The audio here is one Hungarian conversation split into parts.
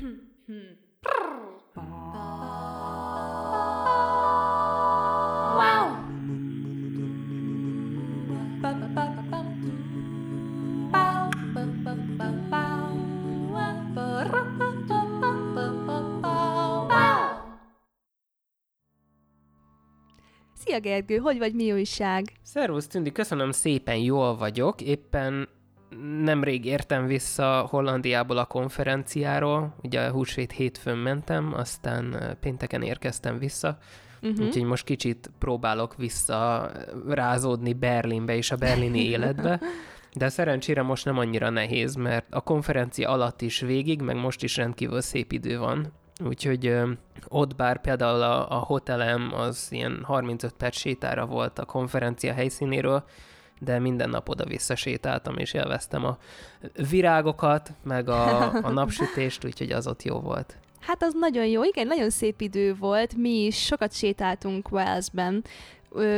Szia Gergő, hogy vagy, mi újság? Szervusz Tündi, köszönöm szépen, jól vagyok. Éppen nemrég értem vissza Hollandiából a konferenciáról, ugye a húsvét hétfőn mentem, aztán pénteken érkeztem vissza, uh-huh. úgyhogy most kicsit próbálok vissza rázódni Berlinbe és a berlini életbe, de szerencsére most nem annyira nehéz, mert a konferencia alatt is végig, meg most is rendkívül szép idő van, úgyhogy ö, ott bár például a, a hotelem az ilyen 35 perc sétára volt a konferencia helyszínéről, de minden nap oda-vissza sétáltam, és élveztem a virágokat, meg a, a napsütést, úgyhogy az ott jó volt. Hát az nagyon jó, igen, nagyon szép idő volt, mi is sokat sétáltunk Walesben,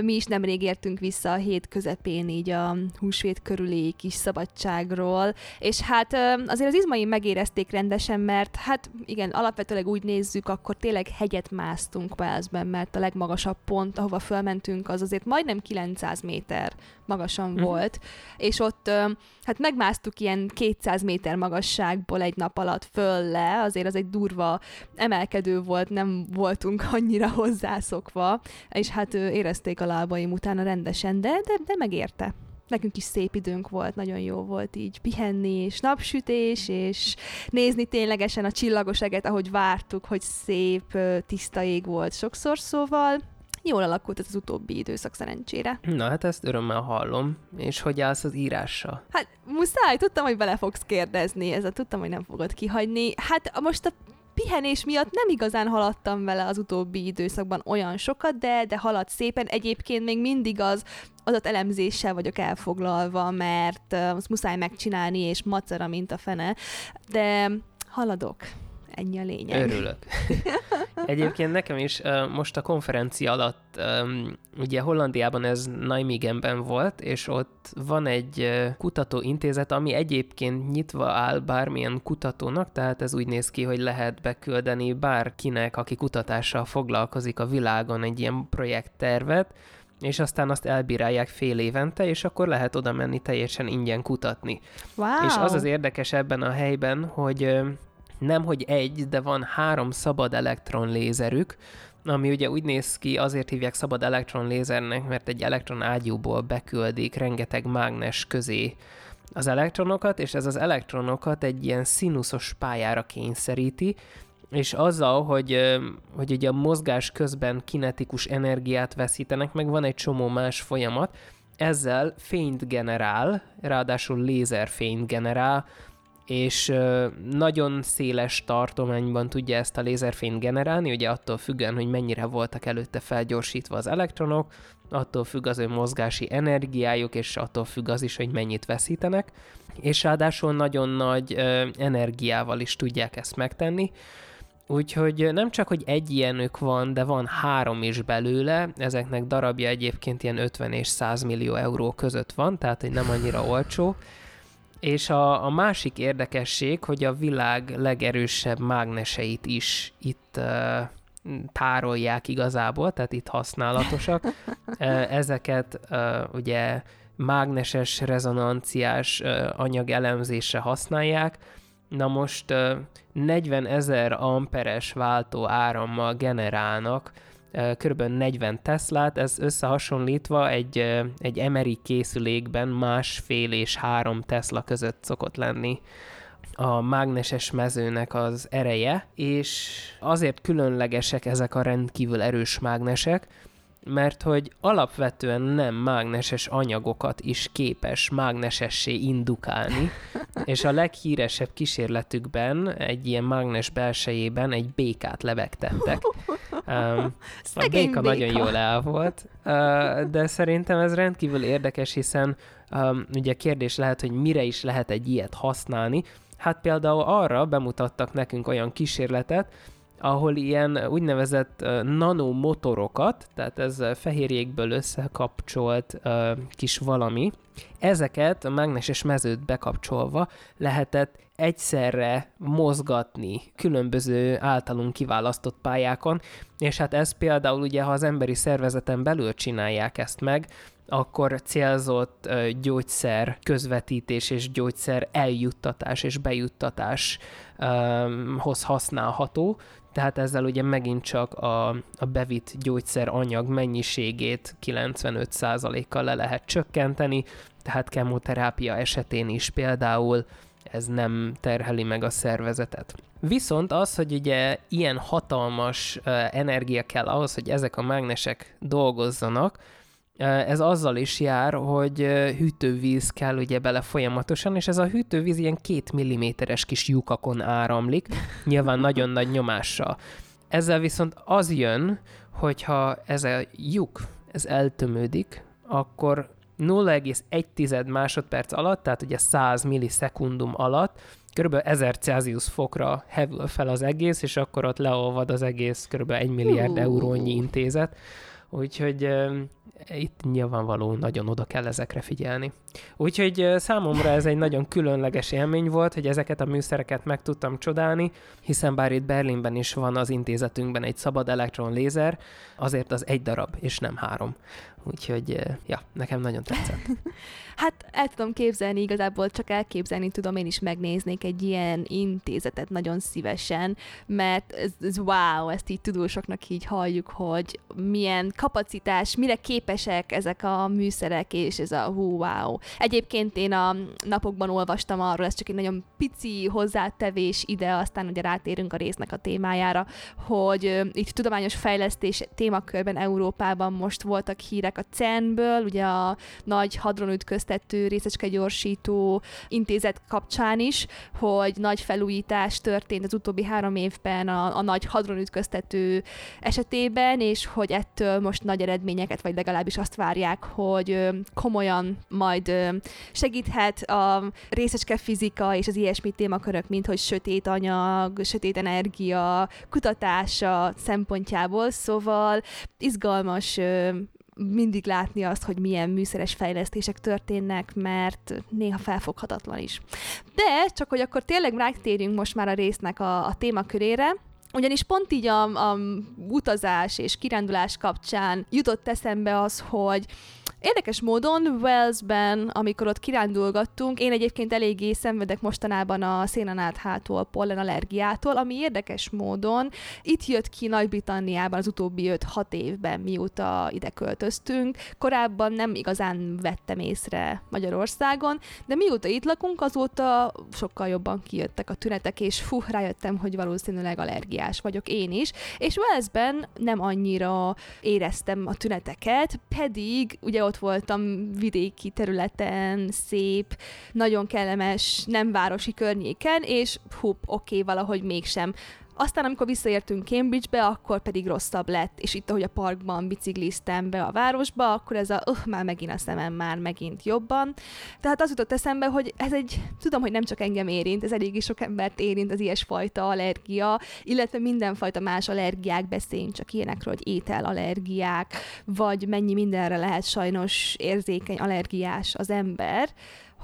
mi is nemrég értünk vissza a hét közepén így a húsvét körüli kis szabadságról, és hát azért az izmaim megérezték rendesen, mert hát igen, alapvetőleg úgy nézzük, akkor tényleg hegyet másztunk Walesben, mert a legmagasabb pont, ahova fölmentünk, az azért majdnem 900 méter magasan mm. volt, és ott hát megmásztuk ilyen 200 méter magasságból egy nap alatt föl le, azért az egy durva emelkedő volt, nem voltunk annyira hozzászokva, és hát érezték a lábaim utána rendesen, de, de, de megérte nekünk is szép időnk volt, nagyon jó volt így pihenni, és napsütés, és nézni ténylegesen a csillagos eget, ahogy vártuk, hogy szép, tiszta ég volt sokszor, szóval jól alakult ez az utóbbi időszak szerencsére. Na hát ezt örömmel hallom. És hogy állsz az írással? Hát muszáj, tudtam, hogy bele fogsz kérdezni, ezzel tudtam, hogy nem fogod kihagyni. Hát most a pihenés miatt nem igazán haladtam vele az utóbbi időszakban olyan sokat, de, de halad szépen. Egyébként még mindig az elemzéssel vagyok elfoglalva, mert uh, azt muszáj megcsinálni, és macera, mint a fene. De haladok. Ennyi a lényeg. Örülök. Egyébként nekem is most a konferencia alatt, ugye Hollandiában ez Nijmegenben volt, és ott van egy kutatóintézet, ami egyébként nyitva áll bármilyen kutatónak, tehát ez úgy néz ki, hogy lehet beküldeni bárkinek, aki kutatással foglalkozik a világon egy ilyen projekttervet, és aztán azt elbírálják fél évente, és akkor lehet oda menni teljesen ingyen kutatni. Wow. És az az érdekes ebben a helyben, hogy nem hogy egy, de van három szabad elektronlézerük, ami ugye úgy néz ki, azért hívják szabad elektronlézernek, mert egy elektron ágyúból beküldik rengeteg mágnes közé az elektronokat, és ez az elektronokat egy ilyen színuszos pályára kényszeríti, és azzal, hogy, hogy ugye a mozgás közben kinetikus energiát veszítenek, meg van egy csomó más folyamat, ezzel fényt generál, ráadásul lézerfényt generál, és nagyon széles tartományban tudja ezt a lézerfényt generálni, ugye attól függően, hogy mennyire voltak előtte felgyorsítva az elektronok, attól függ az ő mozgási energiájuk, és attól függ az is, hogy mennyit veszítenek, és ráadásul nagyon nagy energiával is tudják ezt megtenni, Úgyhogy nem csak, hogy egy ilyenük van, de van három is belőle, ezeknek darabja egyébként ilyen 50 és 100 millió euró között van, tehát hogy nem annyira olcsó, és a, a másik érdekesség, hogy a világ legerősebb mágneseit is itt uh, tárolják igazából, tehát itt használatosak. Ezeket uh, ugye mágneses rezonanciás uh, anyagelemzésre használják. Na most uh, 40 ezer amperes váltó árammal generálnak kb. 40 Teslát, ez összehasonlítva egy, egy emeri készülékben másfél és három Tesla között szokott lenni a mágneses mezőnek az ereje, és azért különlegesek ezek a rendkívül erős mágnesek, mert hogy alapvetően nem mágneses anyagokat is képes mágnesessé indukálni, és a leghíresebb kísérletükben egy ilyen mágnes belsejében egy békát lebegtettek. Um, a béka, nagyon jól el volt, uh, de szerintem ez rendkívül érdekes, hiszen um, ugye kérdés lehet, hogy mire is lehet egy ilyet használni. Hát például arra bemutattak nekünk olyan kísérletet, ahol ilyen úgynevezett nanomotorokat, tehát ez fehérjékből összekapcsolt kis valami, ezeket a mágneses mezőt bekapcsolva lehetett egyszerre mozgatni különböző általunk kiválasztott pályákon, és hát ez például ugye, ha az emberi szervezeten belül csinálják ezt meg, akkor célzott gyógyszer közvetítés és gyógyszer eljuttatás és bejuttatáshoz használható, tehát ezzel ugye megint csak a, a bevitt gyógyszer anyag mennyiségét 95%-kal le lehet csökkenteni, tehát kemoterápia esetén is például ez nem terheli meg a szervezetet. Viszont az, hogy ugye ilyen hatalmas energia kell ahhoz, hogy ezek a mágnesek dolgozzanak, ez azzal is jár, hogy hűtővíz kell ugye bele folyamatosan, és ez a hűtővíz ilyen két milliméteres kis lyukakon áramlik, nyilván nagyon nagy nyomással. Ezzel viszont az jön, hogyha ez a lyuk, ez eltömődik, akkor 0,1 másodperc alatt, tehát ugye 100 millisekundum alatt kb. 1000 Celsius fokra hevül fel az egész, és akkor ott leolvad az egész kb. 1 milliárd eurónyi intézet. Úgyhogy itt nyilvánvaló nagyon oda kell ezekre figyelni. Úgyhogy számomra ez egy nagyon különleges élmény volt, hogy ezeket a műszereket meg tudtam csodálni, hiszen bár itt Berlinben is van az intézetünkben egy szabad elektron lézer, azért az egy darab, és nem három. Úgyhogy, ja, nekem nagyon tetszett. hát el tudom képzelni, igazából csak elképzelni tudom, én is megnéznék egy ilyen intézetet nagyon szívesen, mert ez, ez wow, ezt így tudósoknak így halljuk, hogy milyen kapacitás, mire képesek ezek a műszerek, és ez a hú, wow. Egyébként én a napokban olvastam arról, ez csak egy nagyon pici hozzátevés ide, aztán ugye rátérünk a résznek a témájára, hogy itt tudományos fejlesztés témakörben Európában most voltak hírek a CERN-ből, ugye a nagy hadronütköztető részecske gyorsító intézet kapcsán is, hogy nagy felújítás történt az utóbbi három évben a, a nagy hadronütköztető esetében, és hogy ettől most nagy eredményeket, vagy legalábbis azt várják, hogy komolyan majd segíthet a részecske fizika és az ilyesmi témakörök, mint hogy sötét anyag, sötét energia kutatása szempontjából, szóval izgalmas mindig látni azt, hogy milyen műszeres fejlesztések történnek, mert néha felfoghatatlan is. De csak hogy akkor tényleg rátérjünk most már a résznek a, a témakörére, ugyanis pont így a, a utazás és kirándulás kapcsán jutott eszembe az, hogy Érdekes módon Walesben, amikor ott kirándulgattunk, én egyébként eléggé szenvedek mostanában a szénanáthatól, pollen allergiától, ami érdekes módon itt jött ki Nagy-Britanniában az utóbbi 5-6 évben, mióta ide költöztünk. Korábban nem igazán vettem észre Magyarországon, de mióta itt lakunk, azóta sokkal jobban kijöttek a tünetek, és fú, rájöttem, hogy valószínűleg allergiás vagyok én is, és Walesben nem annyira éreztem a tüneteket, pedig ugye ott ott voltam vidéki területen, szép, nagyon kellemes, nem városi környéken, és hup, oké, okay, valahogy mégsem. Aztán, amikor visszaértünk Cambridgebe, akkor pedig rosszabb lett, és itt, ahogy a parkban bicikliztem be a városba, akkor ez a, uh, már megint a szemem már megint jobban. Tehát az jutott eszembe, hogy ez egy, tudom, hogy nem csak engem érint, ez eléggé sok embert érint az ilyesfajta allergia, illetve mindenfajta más allergiák, beszéljünk csak ilyenekről, hogy ételallergiák, vagy mennyi mindenre lehet sajnos érzékeny allergiás az ember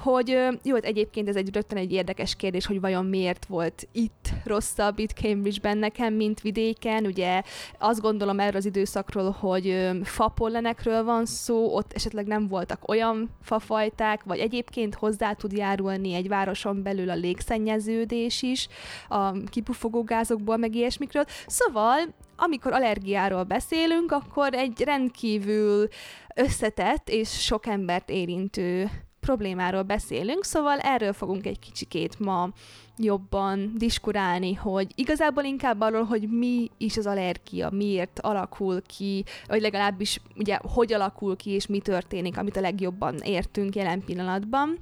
hogy jó, hát egyébként ez egy rögtön egy érdekes kérdés, hogy vajon miért volt itt rosszabb, itt Cambridge-ben nekem, mint vidéken. Ugye azt gondolom erről az időszakról, hogy fapollenekről van szó, ott esetleg nem voltak olyan fafajták, vagy egyébként hozzá tud járulni egy városon belül a légszennyeződés is, a kipufogó gázokból, meg ilyesmikről. Szóval amikor allergiáról beszélünk, akkor egy rendkívül összetett és sok embert érintő problémáról beszélünk, szóval erről fogunk egy kicsikét ma jobban diskurálni, hogy igazából inkább arról, hogy mi is az allergia, miért alakul ki, vagy legalábbis ugye hogy alakul ki, és mi történik, amit a legjobban értünk jelen pillanatban.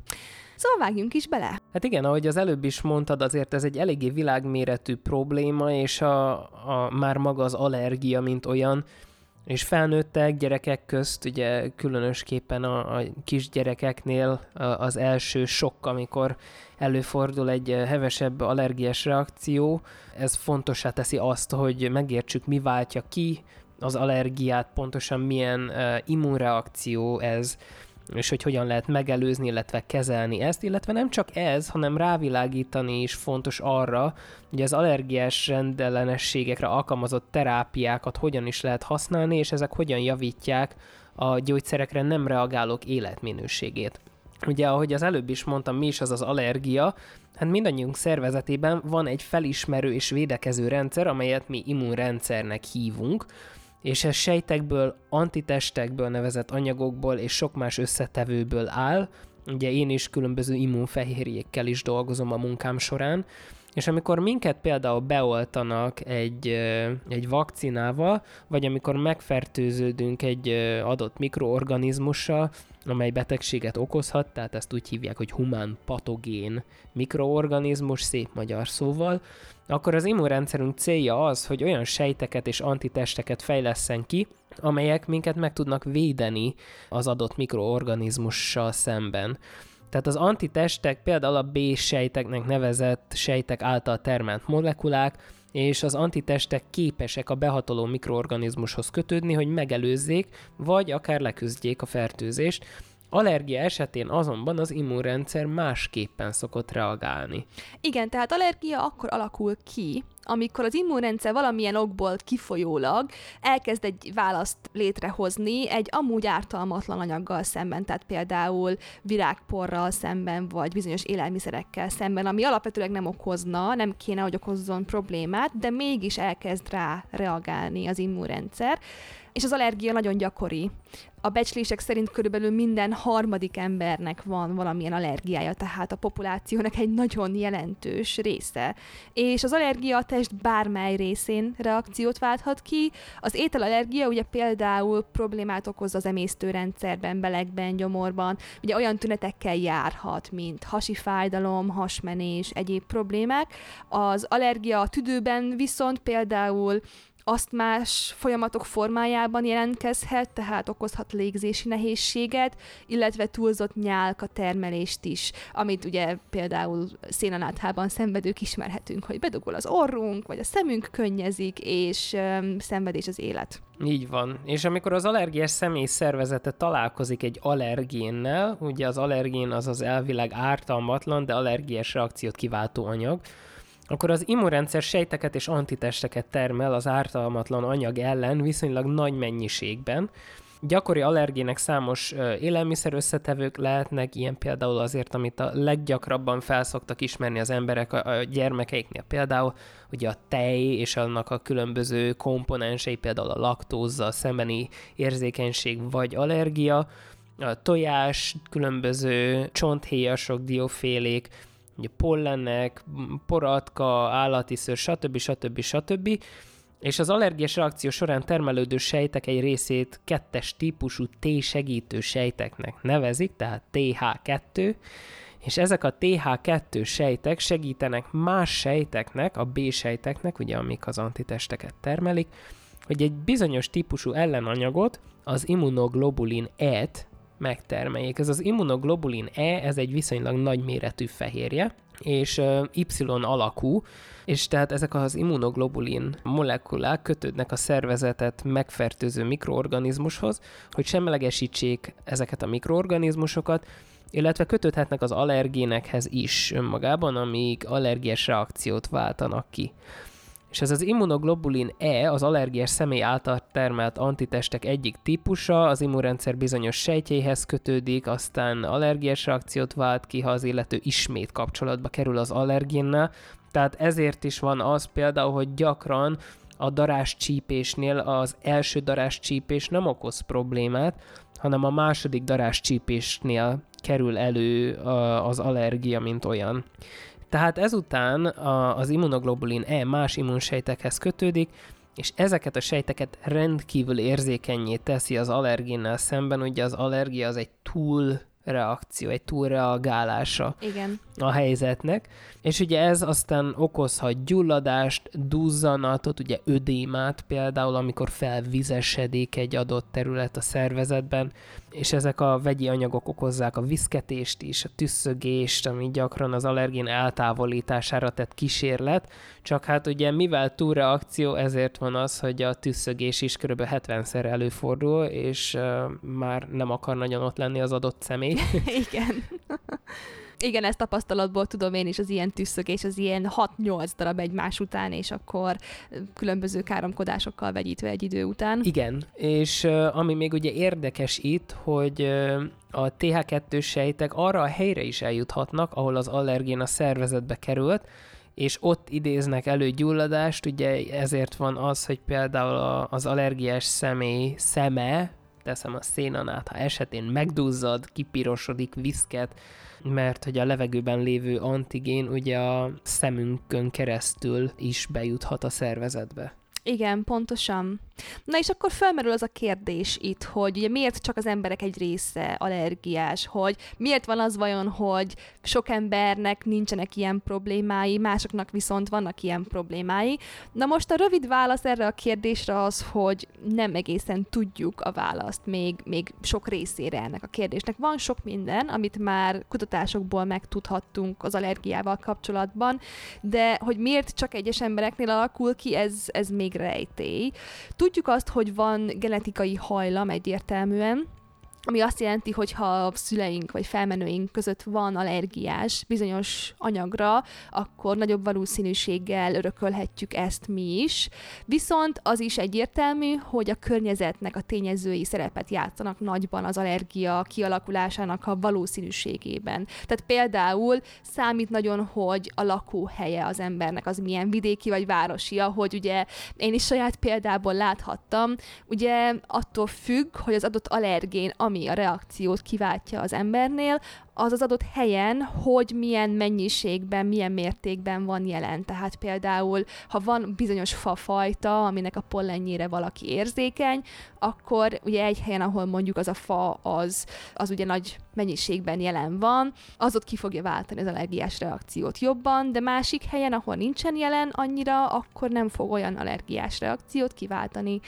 Szóval vágjunk is bele. Hát igen, ahogy az előbb is mondtad, azért ez egy eléggé világméretű probléma, és a, a már maga az allergia, mint olyan, és felnőttek, gyerekek közt, ugye különösképpen a, a kisgyerekeknél az első sok, amikor előfordul egy hevesebb allergiás reakció, ez fontosá teszi azt, hogy megértsük, mi váltja ki az allergiát, pontosan milyen uh, immunreakció ez, és hogy hogyan lehet megelőzni, illetve kezelni ezt, illetve nem csak ez, hanem rávilágítani is fontos arra, hogy az allergiás rendellenességekre alkalmazott terápiákat hogyan is lehet használni, és ezek hogyan javítják a gyógyszerekre nem reagálók életminőségét. Ugye, ahogy az előbb is mondtam, mi is az az allergia, hát mindannyiunk szervezetében van egy felismerő és védekező rendszer, amelyet mi immunrendszernek hívunk, és ez sejtekből, antitestekből nevezett anyagokból és sok más összetevőből áll. Ugye én is különböző immunfehérjékkel is dolgozom a munkám során, és amikor minket például beoltanak egy, egy vakcinával, vagy amikor megfertőződünk egy adott mikroorganizmussal, amely betegséget okozhat, tehát ezt úgy hívják, hogy humán patogén mikroorganizmus, szép magyar szóval, akkor az immunrendszerünk célja az, hogy olyan sejteket és antitesteket fejleszen ki, amelyek minket meg tudnak védeni az adott mikroorganizmussal szemben. Tehát az antitestek például a B-sejteknek nevezett sejtek által termelt molekulák, és az antitestek képesek a behatoló mikroorganizmushoz kötődni, hogy megelőzzék, vagy akár leküzdjék a fertőzést. Allergia esetén azonban az immunrendszer másképpen szokott reagálni. Igen, tehát allergia akkor alakul ki, amikor az immunrendszer valamilyen okból kifolyólag elkezd egy választ létrehozni egy amúgy ártalmatlan anyaggal szemben, tehát például virágporral szemben, vagy bizonyos élelmiszerekkel szemben, ami alapvetőleg nem okozna, nem kéne, hogy okozzon problémát, de mégis elkezd rá reagálni az immunrendszer, és az allergia nagyon gyakori. A becslések szerint körülbelül minden harmadik embernek van valamilyen allergiája, tehát a populációnak egy nagyon jelentős része. És az allergia a test bármely részén reakciót válthat ki. Az ételallergia ugye például problémát okoz az emésztőrendszerben, belegben, gyomorban, ugye olyan tünetekkel járhat, mint hasi fájdalom, hasmenés, egyéb problémák. Az allergia a tüdőben viszont például azt más folyamatok formájában jelentkezhet, tehát okozhat légzési nehézséget, illetve túlzott nyálka termelést is, amit ugye például szénanáthában szenvedők ismerhetünk, hogy bedugul az orrunk, vagy a szemünk könnyezik, és um, szenvedés az élet. Így van. És amikor az allergiás személy szervezete találkozik egy allergénnel, ugye az allergén az az elvileg ártalmatlan, de allergiás reakciót kiváltó anyag, akkor az immunrendszer sejteket és antitesteket termel az ártalmatlan anyag ellen viszonylag nagy mennyiségben. Gyakori allergének számos élelmiszer összetevők lehetnek, ilyen például azért, amit a leggyakrabban felszoktak ismerni az emberek a gyermekeiknél. Például ugye a tej és annak a különböző komponensei, például a laktózzal szembeni érzékenység vagy allergia, a tojás, különböző csonthéjasok, diófélék, ugye pollenek, poratka, állati szőr, stb. stb. stb. És az allergiás reakció során termelődő sejtek egy részét kettes típusú T-segítő sejteknek nevezik, tehát TH2, és ezek a TH2 sejtek segítenek más sejteknek, a B-sejteknek, ugye amik az antitesteket termelik, hogy egy bizonyos típusú ellenanyagot, az immunoglobulin E-t megtermeljék. Ez az immunoglobulin E, ez egy viszonylag nagy méretű fehérje, és Y alakú, és tehát ezek az immunoglobulin molekulák kötődnek a szervezetet megfertőző mikroorganizmushoz, hogy semlegesítsék ezeket a mikroorganizmusokat, illetve kötődhetnek az allergénekhez is önmagában, amíg allergiás reakciót váltanak ki és ez az immunoglobulin E az allergiás személy által termelt antitestek egyik típusa, az immunrendszer bizonyos sejtjeihez kötődik, aztán allergiás reakciót vált ki, ha az illető ismét kapcsolatba kerül az allergénnel, tehát ezért is van az például, hogy gyakran a darás csípésnél az első darás csípés nem okoz problémát, hanem a második darás csípésnél kerül elő az allergia, mint olyan. Tehát ezután a, az immunoglobulin E más immunsejtekhez kötődik, és ezeket a sejteket rendkívül érzékenyé teszi az allergénnel szemben, ugye az allergia az egy túl reakció, egy túlreagálása Igen. a helyzetnek, és ugye ez aztán okozhat gyulladást, duzzanatot, ugye ödémát például, amikor felvizesedik egy adott terület a szervezetben, és ezek a vegyi anyagok okozzák a viszketést is, a tüsszögést, ami gyakran az allergén eltávolítására tett kísérlet, csak hát ugye mivel túlreakció, ezért van az, hogy a tüsszögés is kb. 70-szer előfordul, és uh, már nem akar nagyon ott lenni az adott személy. Igen. Igen, ezt tapasztalatból tudom én is, az ilyen tüsszögés, az ilyen 6-8 darab egymás után, és akkor különböző káromkodásokkal vegyítve egy idő után. Igen, és ami még ugye érdekes itt, hogy a TH2 sejtek arra a helyre is eljuthatnak, ahol az allergén a szervezetbe került, és ott idéznek elő gyulladást, ugye ezért van az, hogy például az allergiás személy szeme, teszem a szénanát, ha esetén megduzzad, kipirosodik, viszket, mert hogy a levegőben lévő antigén ugye a szemünkön keresztül is bejuthat a szervezetbe. Igen, pontosan. Na és akkor felmerül az a kérdés itt, hogy ugye miért csak az emberek egy része allergiás, hogy miért van az vajon, hogy sok embernek nincsenek ilyen problémái, másoknak viszont vannak ilyen problémái. Na most a rövid válasz erre a kérdésre az, hogy nem egészen tudjuk a választ még, még sok részére ennek a kérdésnek. Van sok minden, amit már kutatásokból megtudhattunk az allergiával kapcsolatban, de hogy miért csak egyes embereknél alakul ki, ez, ez még rejtély. Tudjuk azt, hogy van genetikai hajlam egyértelműen, ami azt jelenti, hogy ha a szüleink vagy felmenőink között van allergiás bizonyos anyagra, akkor nagyobb valószínűséggel örökölhetjük ezt mi is. Viszont az is egyértelmű, hogy a környezetnek a tényezői szerepet játszanak nagyban az allergia kialakulásának a valószínűségében. Tehát például számít nagyon, hogy a lakóhelye az embernek az milyen vidéki vagy városi, ahogy ugye én is saját példából láthattam, ugye attól függ, hogy az adott allergén, ami ami a reakciót kiváltja az embernél, az az adott helyen, hogy milyen mennyiségben, milyen mértékben van jelen. Tehát például, ha van bizonyos fafajta, aminek a pollenjére valaki érzékeny, akkor ugye egy helyen, ahol mondjuk az a fa az, az ugye nagy mennyiségben jelen van, az ott ki fogja váltani az allergiás reakciót jobban, de másik helyen, ahol nincsen jelen annyira, akkor nem fog olyan allergiás reakciót kiváltani.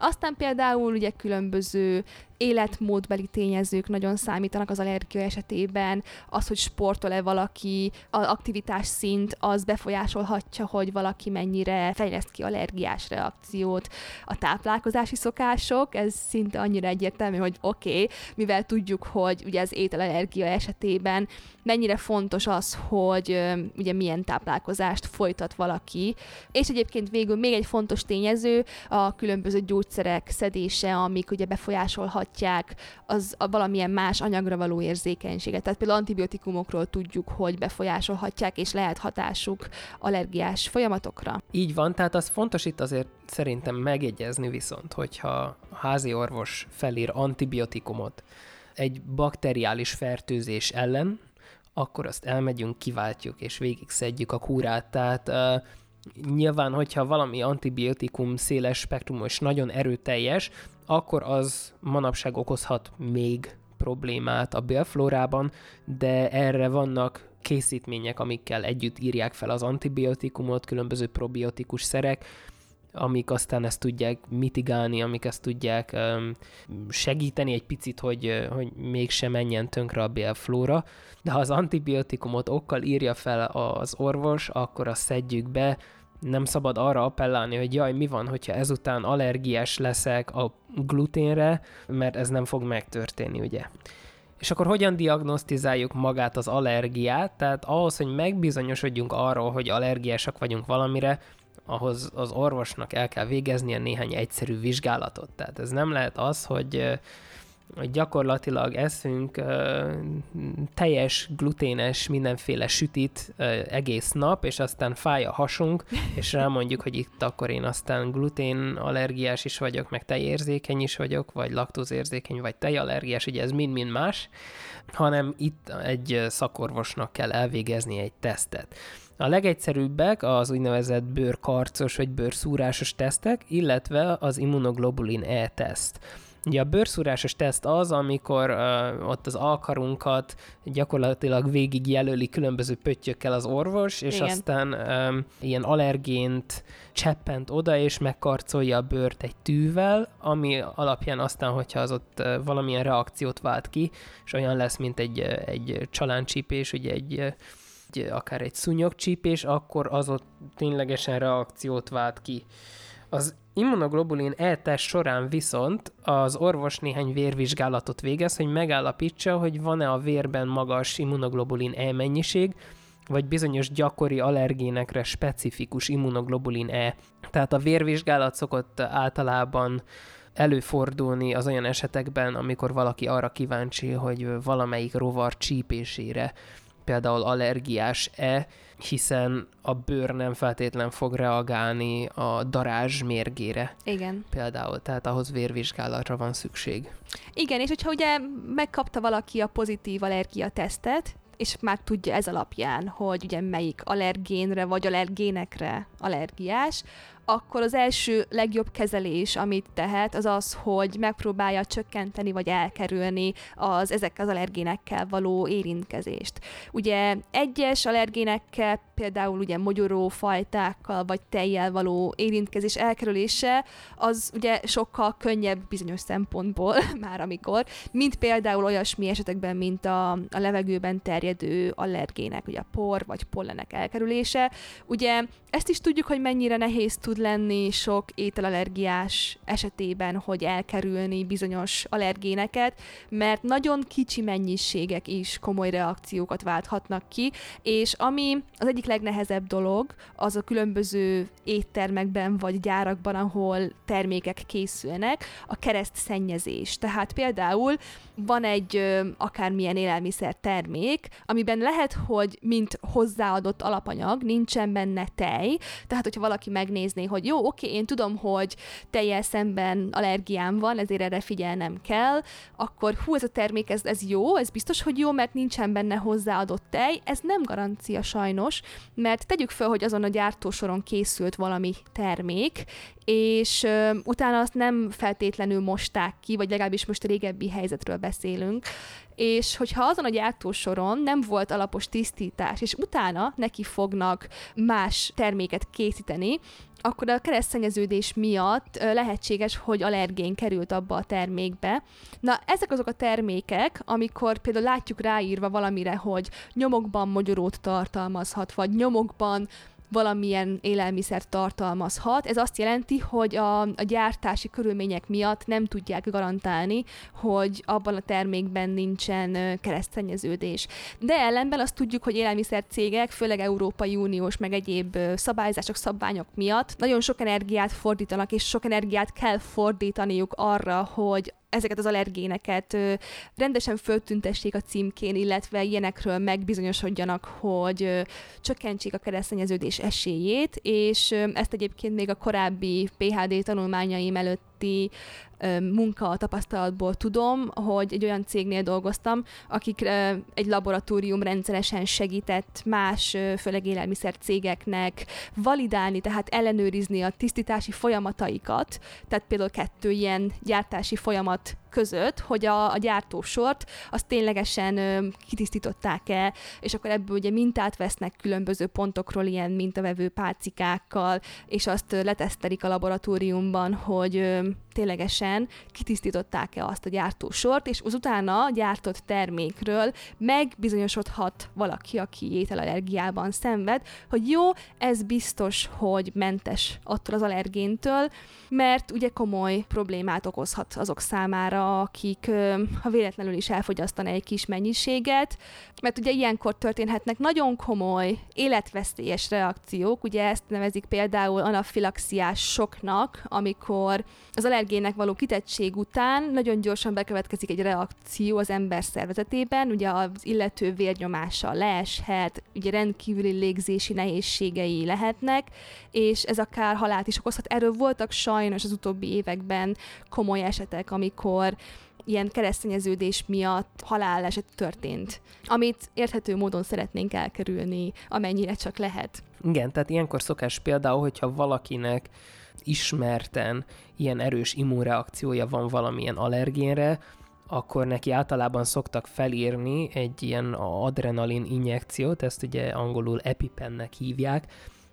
Aztán például ugye különböző életmódbeli tényezők nagyon számítanak az allergia esetében, az, hogy sportol-e valaki, az aktivitás szint, az befolyásolhatja, hogy valaki mennyire fejleszt ki allergiás reakciót. A táplálkozási szokások, ez szinte annyira egyértelmű, hogy oké, okay, mivel tudjuk, hogy ugye az ételallergia esetében mennyire fontos az, hogy ugye milyen táplálkozást folytat valaki. És egyébként végül még egy fontos tényező a különböző gyógyszerek szedése, amik ugye befolyásolhatják az a valamilyen más anyagra való érzékenységet. Tehát például antibiotikumokról tudjuk, hogy befolyásolhatják, és lehet hatásuk allergiás folyamatokra. Így van, tehát az fontos itt azért szerintem megjegyezni viszont, hogyha a házi orvos felír antibiotikumot egy bakteriális fertőzés ellen, akkor azt elmegyünk, kiváltjuk, és végig szedjük a kúrát. Tehát uh, nyilván, hogyha valami antibiotikum széles spektrum és nagyon erőteljes, akkor az manapság okozhat még problémát a bélflórában, de erre vannak készítmények, amikkel együtt írják fel az antibiotikumot, különböző probiotikus szerek, amik aztán ezt tudják mitigálni, amik ezt tudják segíteni egy picit, hogy, hogy mégsem menjen tönkre a bélflóra. De ha az antibiotikumot okkal írja fel az orvos, akkor azt szedjük be, nem szabad arra appellálni, hogy jaj, mi van, hogyha ezután allergiás leszek a gluténre, mert ez nem fog megtörténni, ugye. És akkor hogyan diagnosztizáljuk magát az allergiát? Tehát ahhoz, hogy megbizonyosodjunk arról, hogy allergiásak vagyunk valamire, ahhoz az orvosnak el kell végeznie néhány egyszerű vizsgálatot. Tehát ez nem lehet az, hogy hogy gyakorlatilag eszünk uh, teljes, gluténes, mindenféle sütit uh, egész nap, és aztán fáj a hasunk, és rámondjuk, hogy itt akkor én aztán glutén allergiás is vagyok, meg tejérzékeny is vagyok, vagy laktózérzékeny, vagy tejallergiás, ugye ez mind-mind más, hanem itt egy szakorvosnak kell elvégezni egy tesztet. A legegyszerűbbek az úgynevezett bőrkarcos vagy bőrszúrásos tesztek, illetve az immunoglobulin E-teszt. Ugye a bőrszúrásos teszt az, amikor uh, ott az alkarunkat gyakorlatilag végig jelöli különböző pöttyökkel az orvos, és Igen. aztán um, ilyen allergént cseppent oda, és megkarcolja a bőrt egy tűvel, ami alapján aztán, hogyha az ott uh, valamilyen reakciót vált ki, és olyan lesz, mint egy, egy csaláncsípés, ugye egy, egy akár egy szúnyogcsípés, akkor az ott ténylegesen reakciót vált ki. Az immunoglobulin E-test során viszont az orvos néhány vérvizsgálatot végez, hogy megállapítsa, hogy van-e a vérben magas immunoglobulin E mennyiség, vagy bizonyos gyakori allergénekre specifikus immunoglobulin E. Tehát a vérvizsgálat szokott általában előfordulni az olyan esetekben, amikor valaki arra kíváncsi, hogy valamelyik rovar csípésére például allergiás-e, hiszen a bőr nem feltétlen fog reagálni a darázs mérgére. Igen. Például, tehát ahhoz vérvizsgálatra van szükség. Igen, és hogyha ugye megkapta valaki a pozitív allergia tesztet, és már tudja ez alapján, hogy ugye melyik allergénre vagy allergénekre allergiás, akkor az első legjobb kezelés, amit tehet, az az, hogy megpróbálja csökkenteni vagy elkerülni az ezekkel az allergénekkel való érintkezést. Ugye egyes allergénekkel, például ugye mogyoró fajtákkal vagy tejjel való érintkezés elkerülése, az ugye sokkal könnyebb bizonyos szempontból már amikor, mint például olyasmi esetekben, mint a, a levegőben terjedő allergének, ugye a por vagy pollenek elkerülése. Ugye ezt is tudjuk, hogy mennyire nehéz tud lenni sok ételallergiás esetében, hogy elkerülni bizonyos allergéneket, mert nagyon kicsi mennyiségek is komoly reakciókat válthatnak ki, és ami az egyik legnehezebb dolog, az a különböző éttermekben vagy gyárakban, ahol termékek készülnek, a kereszt szennyezés. Tehát például van egy ö, akármilyen élelmiszer termék, amiben lehet, hogy mint hozzáadott alapanyag nincsen benne tej, tehát hogyha valaki megnézné, hogy jó, oké, én tudom, hogy tejjel szemben allergiám van, ezért erre figyelnem kell, akkor hú, ez a termék, ez, ez jó, ez biztos, hogy jó, mert nincsen benne hozzáadott tej, ez nem garancia sajnos, mert tegyük fel, hogy azon a gyártósoron készült valami termék, és utána azt nem feltétlenül mosták ki, vagy legalábbis most régebbi helyzetről beszélünk, és hogyha azon a gyártósoron nem volt alapos tisztítás, és utána neki fognak más terméket készíteni, akkor a keresztszennyeződés miatt lehetséges, hogy allergén került abba a termékbe. Na, ezek azok a termékek, amikor például látjuk ráírva valamire, hogy nyomokban mogyorót tartalmazhat, vagy nyomokban valamilyen élelmiszer tartalmazhat. Ez azt jelenti, hogy a, a gyártási körülmények miatt nem tudják garantálni, hogy abban a termékben nincsen ö, keresztszennyeződés. De ellenben azt tudjuk, hogy élelmiszer cégek, főleg Európai Uniós, meg egyéb szabályzások, szabványok miatt nagyon sok energiát fordítanak, és sok energiát kell fordítaniuk arra, hogy ezeket az allergéneket rendesen föltüntessék a címkén, illetve ilyenekről megbizonyosodjanak, hogy csökkentsék a keresztényeződés esélyét, és ezt egyébként még a korábbi PHD tanulmányaim előtti ö, munka tapasztalatból tudom, hogy egy olyan cégnél dolgoztam, akik egy laboratórium rendszeresen segített más, főleg élelmiszer cégeknek validálni, tehát ellenőrizni a tisztítási folyamataikat, tehát például kettő ilyen gyártási folyamat között, hogy a, a gyártósort azt ténylegesen ö, kitisztították-e, és akkor ebből ugye mintát vesznek különböző pontokról, ilyen mintavevő pálcikákkal, és azt letesztelik a laboratóriumban, hogy ö, ténylegesen kitisztították-e azt a gyártósort, és utána gyártott termékről megbizonyosodhat valaki, aki ételallergiában szenved, hogy jó, ez biztos, hogy mentes attól az allergéntől, mert ugye komoly problémát okozhat azok számára, akik ha véletlenül is elfogyasztaná egy kis mennyiséget, mert ugye ilyenkor történhetnek nagyon komoly, életveszélyes reakciók, ugye ezt nevezik például anafilaxiás soknak, amikor az allergének való kitettség után nagyon gyorsan bekövetkezik egy reakció az ember szervezetében, ugye az illető vérnyomása leeshet, ugye rendkívüli légzési nehézségei lehetnek, és ez akár halált is okozhat. Erről voltak sajnos az utóbbi években komoly esetek, amikor ilyen keresztényeződés miatt haláleset történt, amit érthető módon szeretnénk elkerülni, amennyire csak lehet. Igen, tehát ilyenkor szokás például, hogyha valakinek ismerten ilyen erős immunreakciója van valamilyen allergénre, akkor neki általában szoktak felírni egy ilyen adrenalin injekciót, ezt ugye angolul epipennek hívják,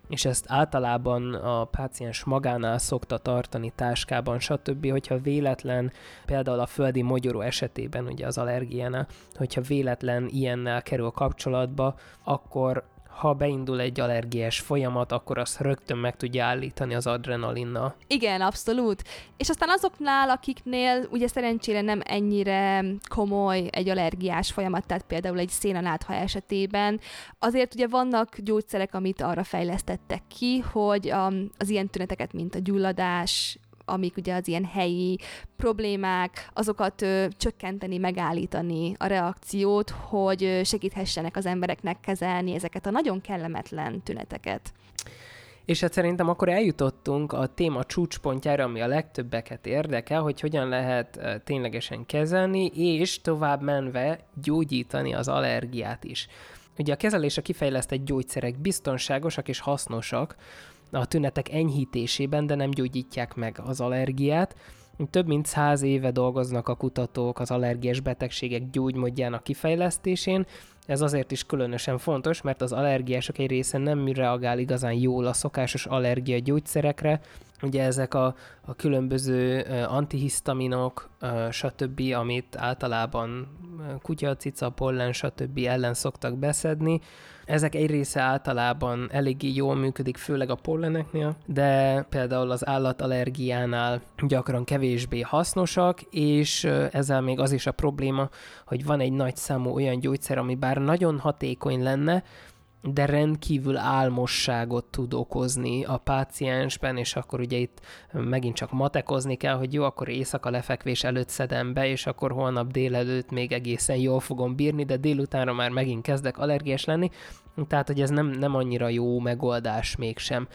és ezt általában a páciens magánál szokta tartani táskában, stb., hogyha véletlen, például a földi mogyoró esetében, ugye az allergiánál, hogyha véletlen ilyennel kerül kapcsolatba, akkor ha beindul egy allergiás folyamat, akkor azt rögtön meg tudja állítani az adrenalinnal. Igen, abszolút. És aztán azoknál, akiknél ugye szerencsére nem ennyire komoly egy allergiás folyamat, tehát például egy szénanátha esetében, azért ugye vannak gyógyszerek, amit arra fejlesztettek ki, hogy um, az ilyen tüneteket, mint a gyulladás, amik ugye az ilyen helyi problémák, azokat ö, csökkenteni, megállítani a reakciót, hogy segíthessenek az embereknek kezelni ezeket a nagyon kellemetlen tüneteket. És hát szerintem akkor eljutottunk a téma csúcspontjára, ami a legtöbbeket érdekel, hogy hogyan lehet ténylegesen kezelni, és tovább menve gyógyítani az allergiát is. Ugye a kezelésre kifejlesztett gyógyszerek biztonságosak és hasznosak, a tünetek enyhítésében, de nem gyógyítják meg az allergiát. Több mint száz éve dolgoznak a kutatók az allergiás betegségek gyógymódjának kifejlesztésén. Ez azért is különösen fontos, mert az allergiások egy része nem reagál igazán jól a szokásos allergia gyógyszerekre, Ugye ezek a, a különböző antihisztaminok, stb., amit általában kutya, cica, pollen, stb. ellen szoktak beszedni, ezek egy része általában eléggé jól működik, főleg a polleneknél, de például az állatallergiánál gyakran kevésbé hasznosak, és ezzel még az is a probléma, hogy van egy nagy számú olyan gyógyszer, ami bár nagyon hatékony lenne, de rendkívül álmosságot tud okozni a páciensben, és akkor ugye itt megint csak matekozni kell, hogy jó, akkor éjszaka lefekvés előtt szedem be, és akkor holnap délelőtt még egészen jól fogom bírni, de délutánra már megint kezdek allergiás lenni, tehát hogy ez nem, nem annyira jó megoldás mégsem.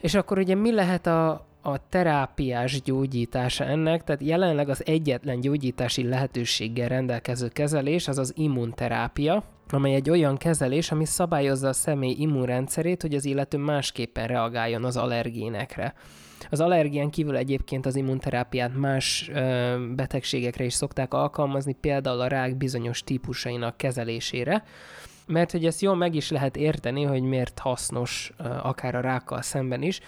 És akkor ugye mi lehet a, a terápiás gyógyítása ennek, tehát jelenleg az egyetlen gyógyítási lehetőséggel rendelkező kezelés az az immunterápia, amely egy olyan kezelés, ami szabályozza a személy immunrendszerét, hogy az illető másképpen reagáljon az allergénekre. Az allergén kívül egyébként az immunterápiát más ö, betegségekre is szokták alkalmazni, például a rák bizonyos típusainak kezelésére, mert hogy ezt jól meg is lehet érteni, hogy miért hasznos ö, akár a rákkal szemben is.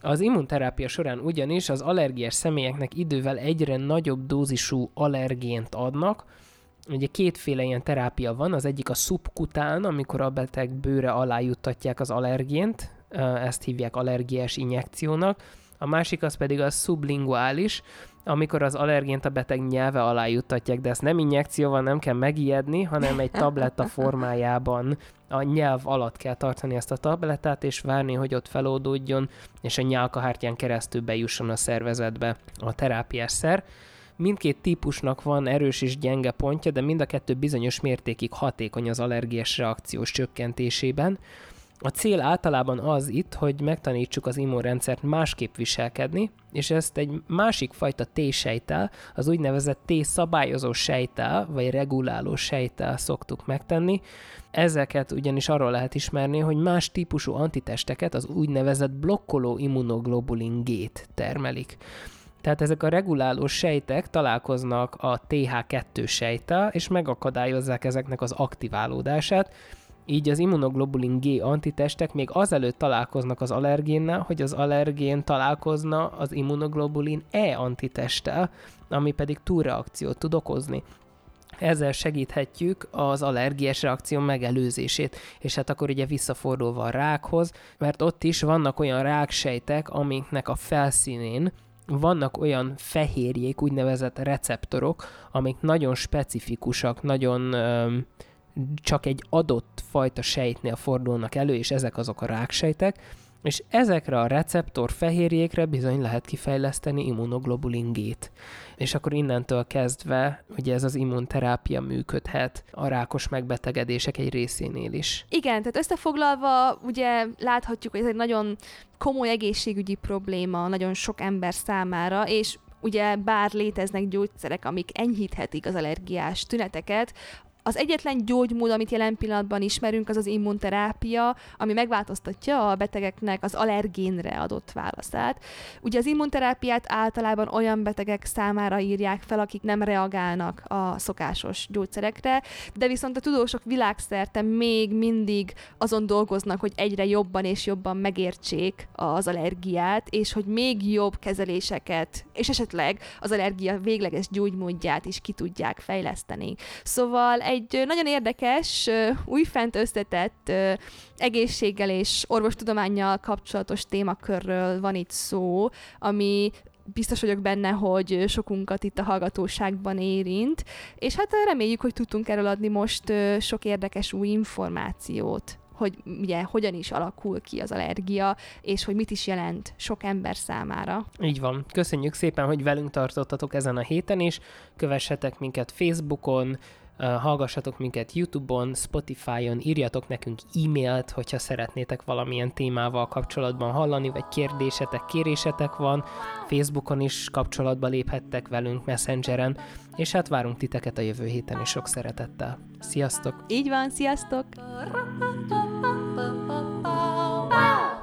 Az immunterápia során ugyanis az allergiás személyeknek idővel egyre nagyobb dózisú allergént adnak, Ugye kétféle ilyen terápia van, az egyik a szubkután, amikor a beteg bőre alá juttatják az allergént, ezt hívják allergiás injekciónak, a másik az pedig a sublinguális, amikor az allergént a beteg nyelve alá juttatják, de ezt nem injekcióval nem kell megijedni, hanem egy tabletta formájában a nyelv alatt kell tartani ezt a tablettát, és várni, hogy ott feloldódjon, és a nyálkahártyán keresztül bejusson a szervezetbe a terápiás szer. Mindkét típusnak van erős és gyenge pontja, de mind a kettő bizonyos mértékig hatékony az allergiás reakciós csökkentésében. A cél általában az itt, hogy megtanítsuk az immunrendszert másképp viselkedni, és ezt egy másik fajta T-sejtel, az úgynevezett T-szabályozó sejtel, vagy reguláló sejtel szoktuk megtenni. Ezeket ugyanis arról lehet ismerni, hogy más típusú antitesteket, az úgynevezett blokkoló immunoglobulin G-t termelik. Tehát ezek a reguláló sejtek találkoznak a TH2 sejttel, és megakadályozzák ezeknek az aktiválódását, így az immunoglobulin G antitestek még azelőtt találkoznak az allergénnel, hogy az allergén találkozna az immunoglobulin E antitesttel, ami pedig túlreakciót tud okozni. Ezzel segíthetjük az allergiás reakció megelőzését, és hát akkor ugye visszafordulva a rákhoz, mert ott is vannak olyan ráksejtek, amiknek a felszínén vannak olyan fehérjék, úgynevezett receptorok, amik nagyon specifikusak, nagyon öm, csak egy adott fajta sejtnél fordulnak elő, és ezek azok a ráksejtek, és ezekre a receptor fehérjékre bizony lehet kifejleszteni immunoglobulin G-t. És akkor innentől kezdve ugye ez az immunterápia működhet a rákos megbetegedések egy részénél is. Igen, tehát összefoglalva ugye láthatjuk, hogy ez egy nagyon komoly egészségügyi probléma nagyon sok ember számára, és ugye bár léteznek gyógyszerek, amik enyhíthetik az allergiás tüneteket, az egyetlen gyógymód, amit jelen pillanatban ismerünk, az az immunterápia, ami megváltoztatja a betegeknek az allergénre adott válaszát. Ugye az immunterápiát általában olyan betegek számára írják fel, akik nem reagálnak a szokásos gyógyszerekre, de viszont a tudósok világszerte még mindig azon dolgoznak, hogy egyre jobban és jobban megértsék az allergiát, és hogy még jobb kezeléseket, és esetleg az allergia végleges gyógymódját is ki tudják fejleszteni. Szóval egy egy nagyon érdekes, újfent összetett egészséggel és orvostudományjal kapcsolatos témakörről van itt szó, ami biztos vagyok benne, hogy sokunkat itt a hallgatóságban érint, és hát reméljük, hogy tudtunk erről adni most sok érdekes új információt hogy ugye hogyan is alakul ki az allergia, és hogy mit is jelent sok ember számára. Így van. Köszönjük szépen, hogy velünk tartottatok ezen a héten is. Kövessetek minket Facebookon, hallgassatok minket YouTube-on, Spotify-on, írjatok nekünk e-mailt, hogyha szeretnétek valamilyen témával kapcsolatban hallani, vagy kérdésetek, kérésetek van, Facebookon is kapcsolatba léphettek velünk Messengeren, és hát várunk titeket a jövő héten is sok szeretettel. Sziasztok! Így van, sziasztok! Wow.